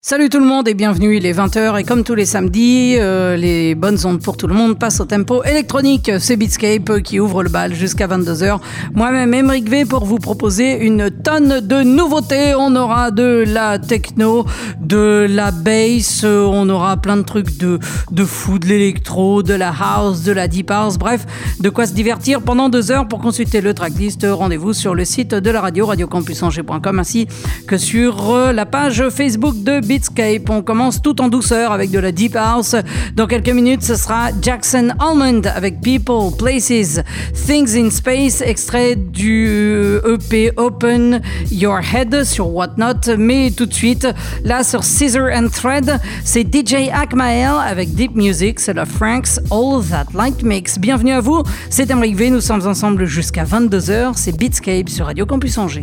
Salut tout le monde et bienvenue, il est 20h et comme tous les samedis, euh, les bonnes ondes pour tout le monde passent au tempo électronique. C'est Beatscape qui ouvre le bal jusqu'à 22h. Moi-même, Emeric V pour vous proposer une tonne de nouveautés. On aura de la techno, de la bass, euh, on aura plein de trucs de, de fou, de l'électro, de la house, de la deep house, bref, de quoi se divertir pendant deux heures. Pour consulter le tracklist, rendez-vous sur le site de la radio, radiocampusangers.com ainsi que sur euh, la page Facebook de Beatscape. On commence tout en douceur avec de la Deep House. Dans quelques minutes, ce sera Jackson Almond avec People, Places, Things in Space, extrait du EP Open Your Head sur Whatnot. Mais tout de suite, là sur Scissor and Thread, c'est DJ Akmael avec Deep Music, c'est la Franks All That Light Mix. Bienvenue à vous, c'est Emric V, nous sommes ensemble jusqu'à 22h, c'est Beatscape sur Radio Campus Angers.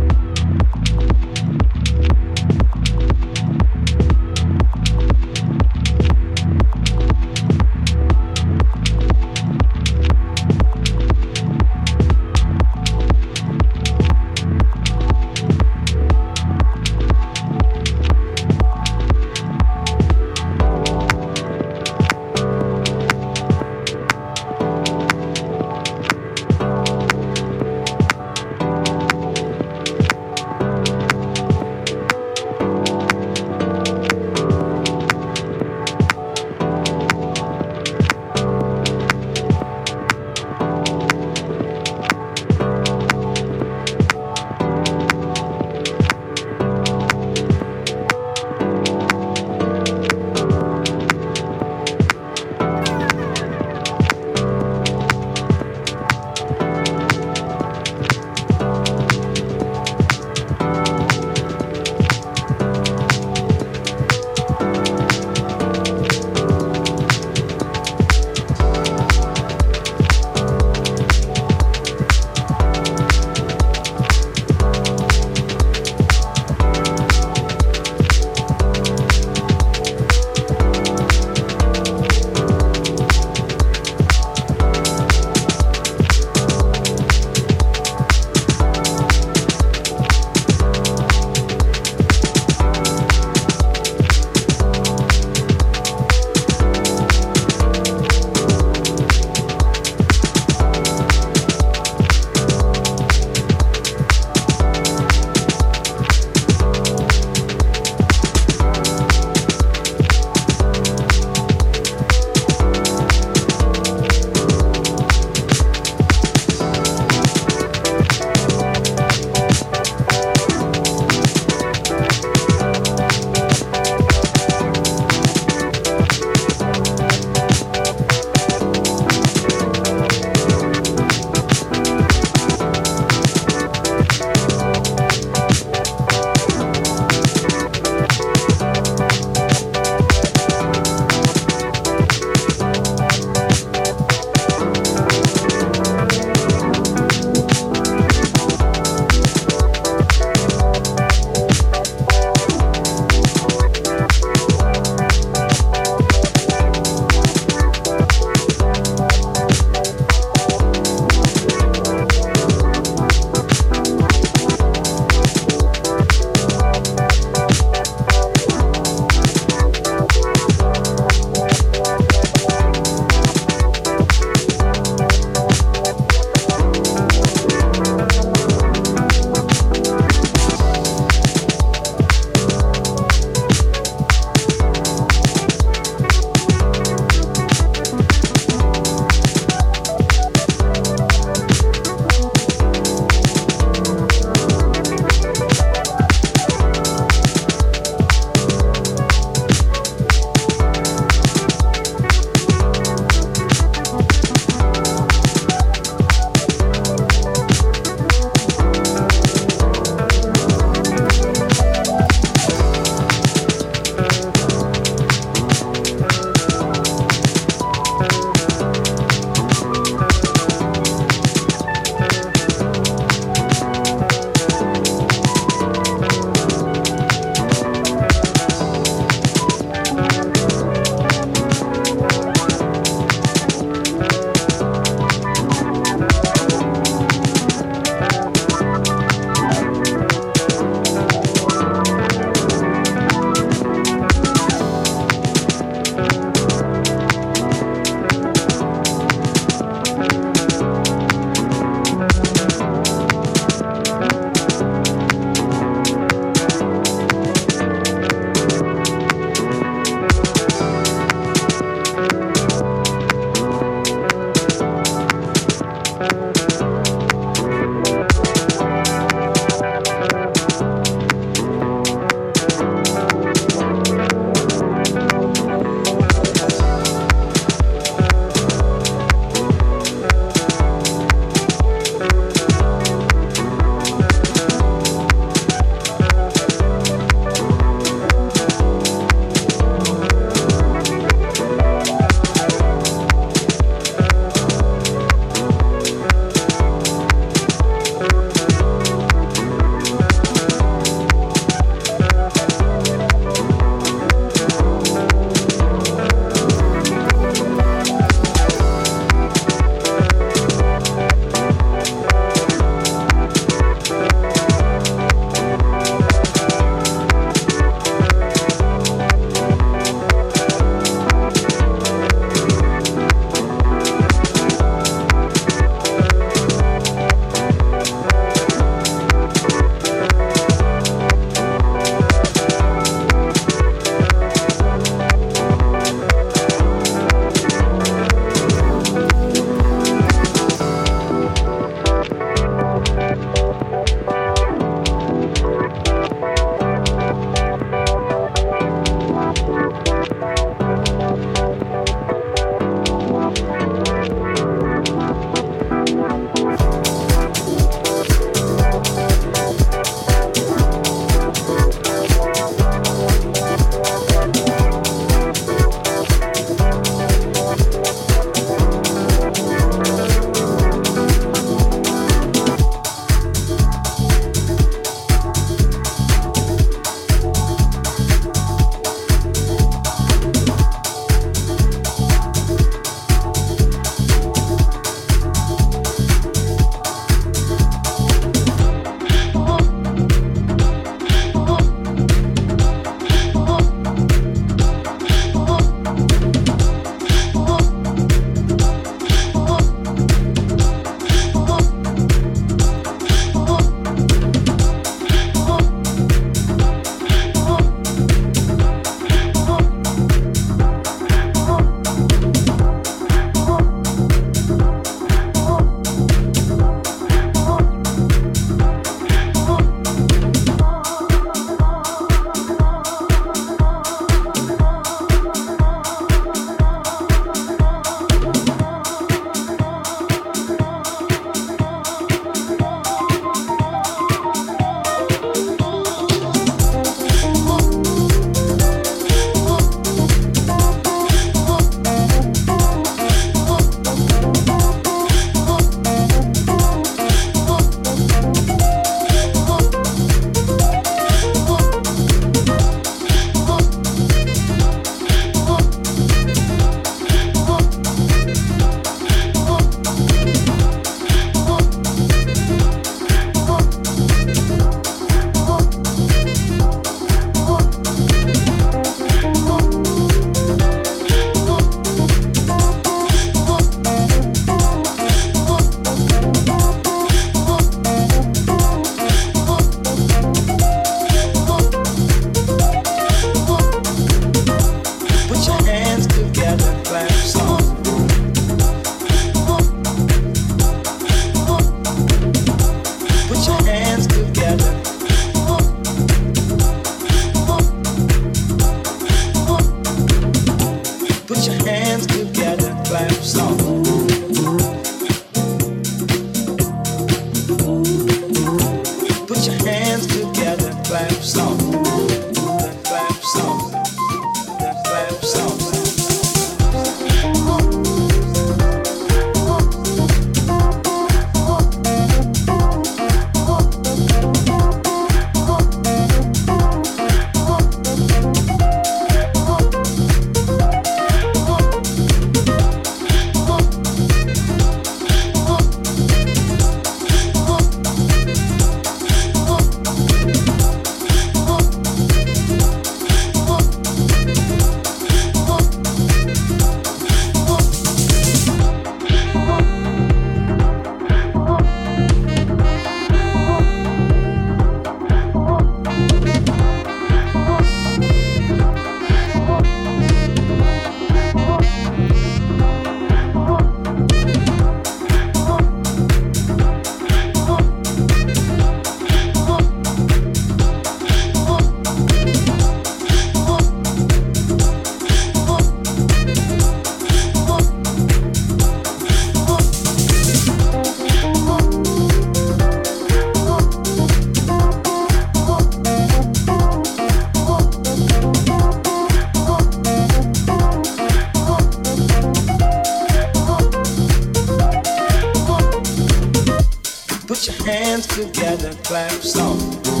Put your hands together, clap soft.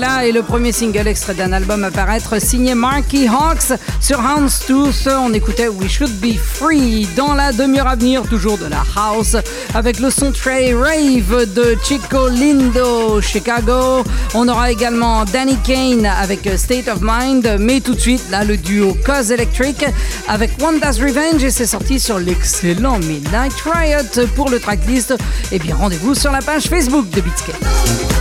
Là est le premier single extrait d'un album à paraître signé Marky Hawks sur Houndstooth. On écoutait We Should Be Free dans la demi-heure à venir, toujours de la house, avec le son Trey Rave de Chico Lindo, Chicago. On aura également Danny Kane avec State of Mind, mais tout de suite, là, le duo Cause Electric avec Wanda's Revenge et c'est sorti sur l'excellent Midnight Riot pour le tracklist. Et bien, rendez-vous sur la page Facebook de Beatscape.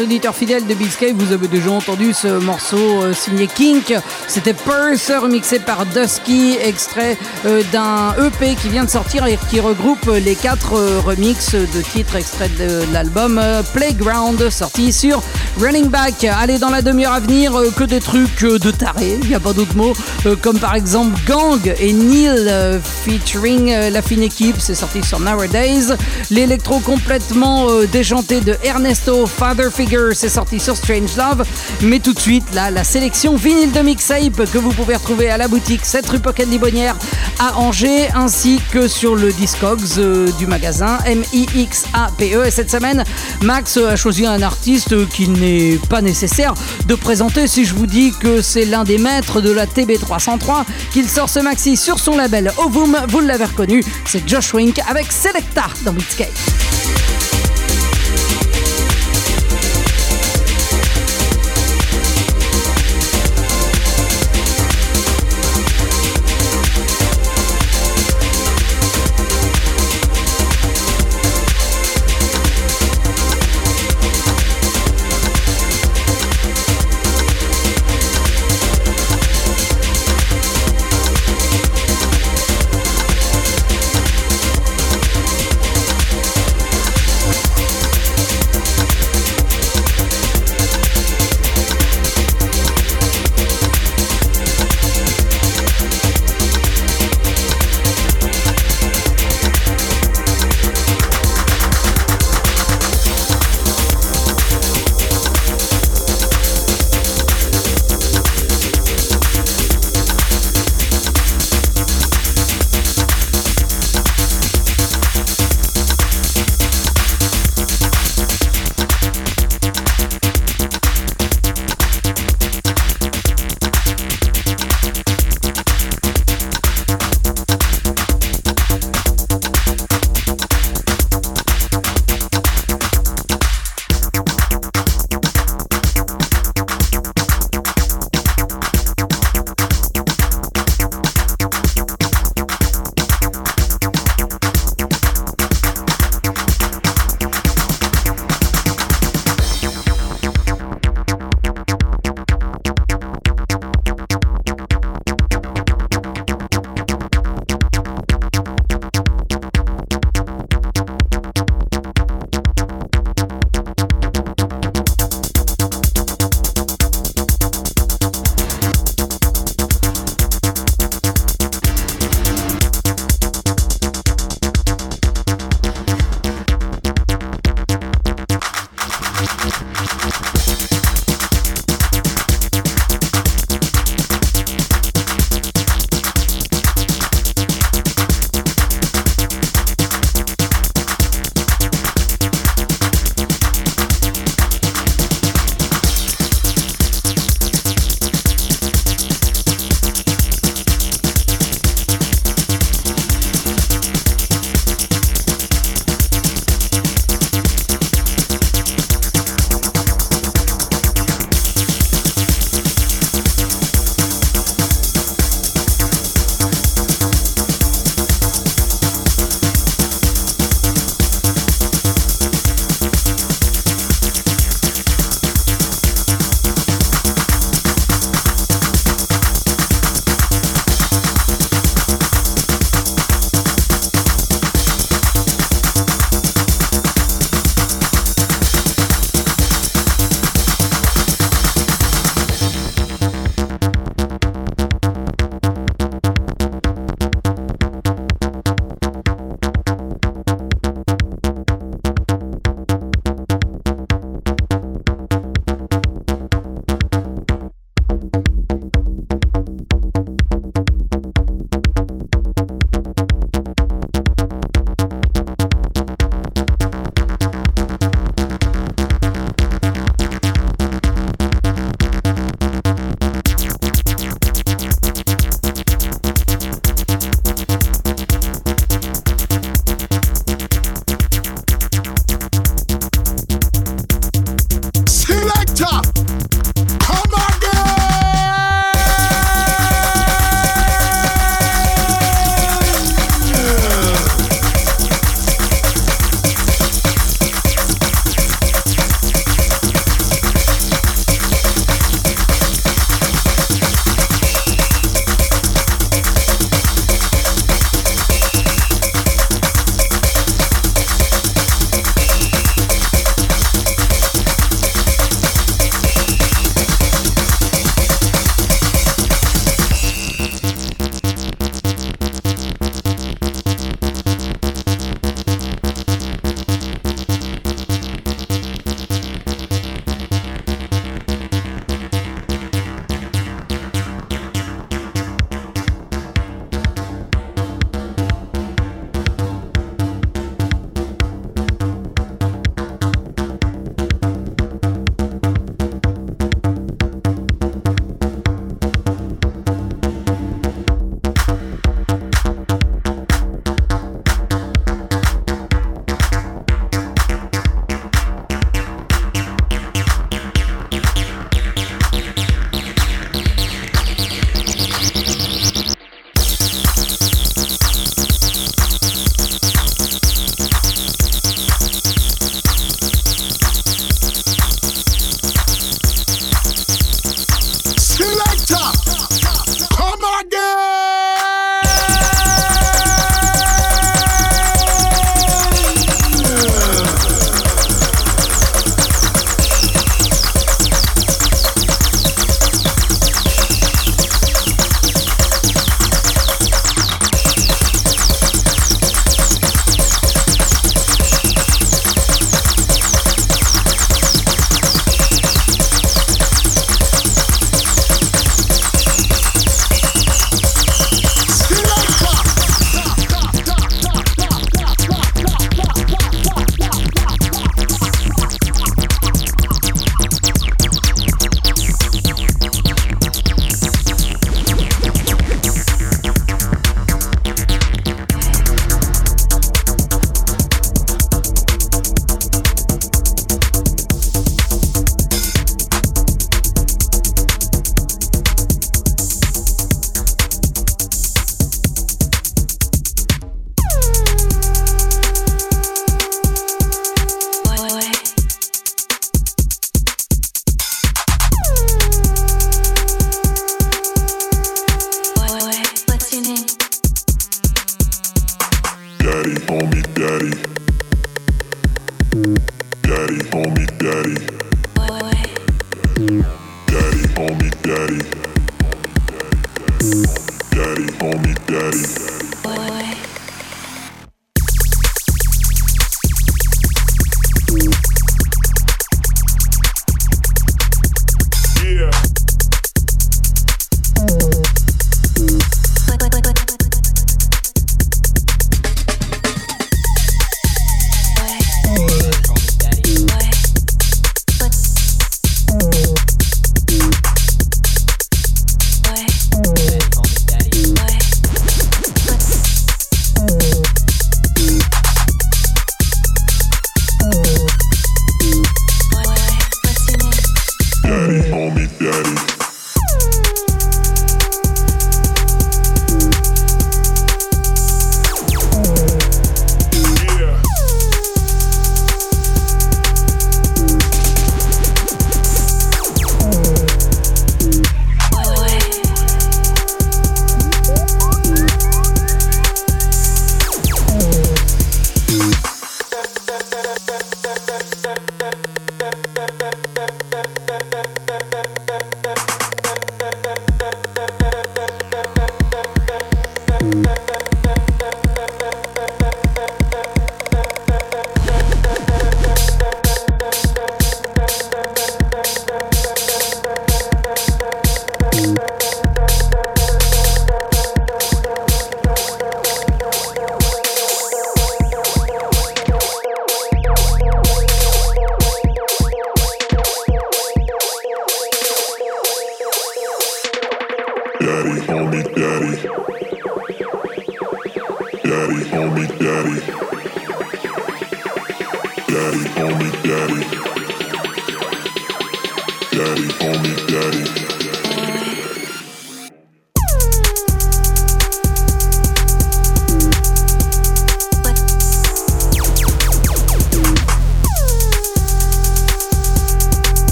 Auditeur fidèle de Beatscape, vous avez déjà entendu ce morceau euh, signé Kink. C'était Purse, remixé par Dusky, extrait euh, d'un EP qui vient de sortir et qui regroupe les quatre euh, remixes de titres extraits de l'album Playground, sorti sur Running Back. Allez, dans la demi-heure à venir, que des trucs de taré, il n'y a pas d'autre mot, comme par exemple Gang et Neil featuring euh, la fine équipe, c'est sorti sur Nowadays. L'électro complètement euh, déjanté de Ernesto Father Figure, c'est sorti sur Strange Love. Mais tout de suite, là, la sélection vinyle de Mixape que vous pouvez retrouver à la boutique 7 rue Pocket Libonnière à Angers, ainsi que sur le Discogs euh, du magasin M-I-X-A-P-E. Et cette semaine, Max a choisi un artiste qu'il n'est pas nécessaire de présenter si je vous dis que c'est l'un des maîtres de la TB303 qu'il sort ce maxi sur son label Ovum. Vous l'avez reconnu, c'est Josh Wink avec Selecta dans Beatscape.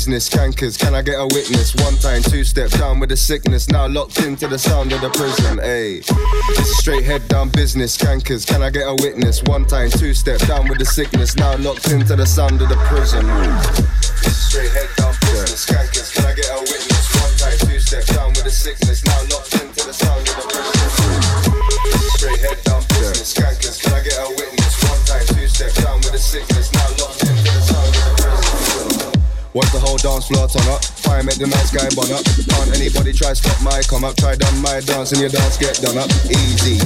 Business, cankers. Can I get a witness? One time, two step down with the sickness. Now locked into the sound of the prison. Ayy. It's straight head down business, cankers. Can I get a witness? One time, two step down with the sickness. Now locked into the sound of the prison. It's straight head down business, cankers. Can I get a witness? One time, two step down with the sickness. Now locked dance floor turn up. Fire make the nice guy burn up. Can't anybody try stop my come up. Try done my dance and your dance get done up. Easy.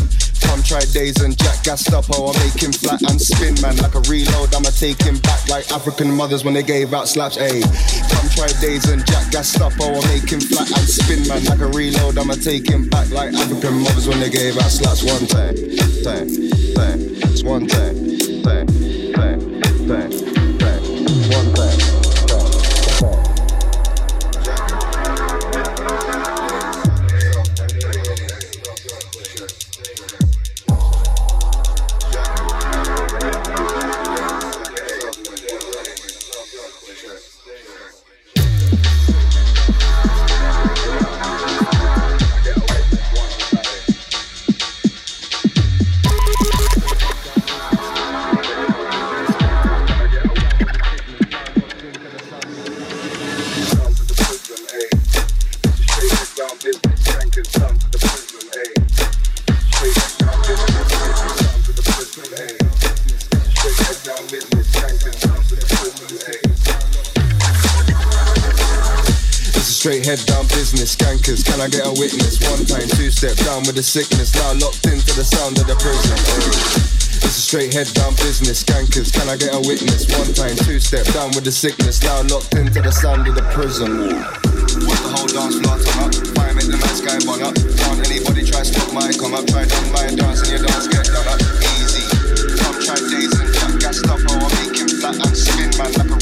Come try days and jack gassed up. Oh, I make him flat and spin, man. Like a reload, I'ma take him back like African mothers when they gave out slaps. Ayy. Come try days and jack gassed up. Oh, I make him flat and spin, man. Like a reload, I'ma take him back like African mothers when they gave out slaps. One time, time, time. It's one time, time, time, time. I get a witness? One time, two step down with the sickness. Now locked into the sound of the prison. It's a straight head down business, skankers. Can I get a witness? One time, two step down with the sickness. Now locked into the sound of the prison. Watch the whole dance floor turn up. Fire make the nice guy burn up. Can't anybody try stop my come up. Try done my dance and your dance get done up. Easy. Come try days and gassed up. Oh, I make him flat and spin, man. Like a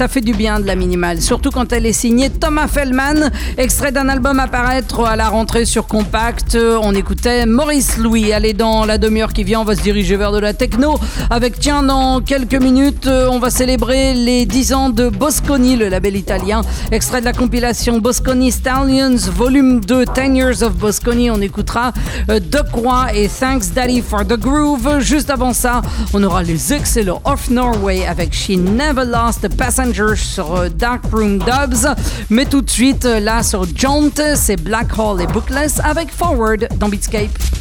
ça fait du bien de la minimale, surtout quand elle est signée Thomas Fellman, extrait d'un album à paraître à la rentrée sur Compact. On écoutait Maurice Louis. Allez, dans la demi-heure qui vient, on va se diriger vers de la techno avec, tiens, dans quelques minutes, euh, on va célébrer les 10 ans de Bosconi, le label italien. Extrait de la compilation Bosconi Stallions, volume 2, 10 Years of Bosconi. On écoutera euh, De et Thanks Daddy for the Groove. Juste avant ça, on aura les excellents Off Norway avec She Never Lost a Passenger sur euh, Dark Room Dubs. Mais tout de suite, euh, là sur Jaunt, c'est Black Hole et Bookless avec Forward dans Beatscape.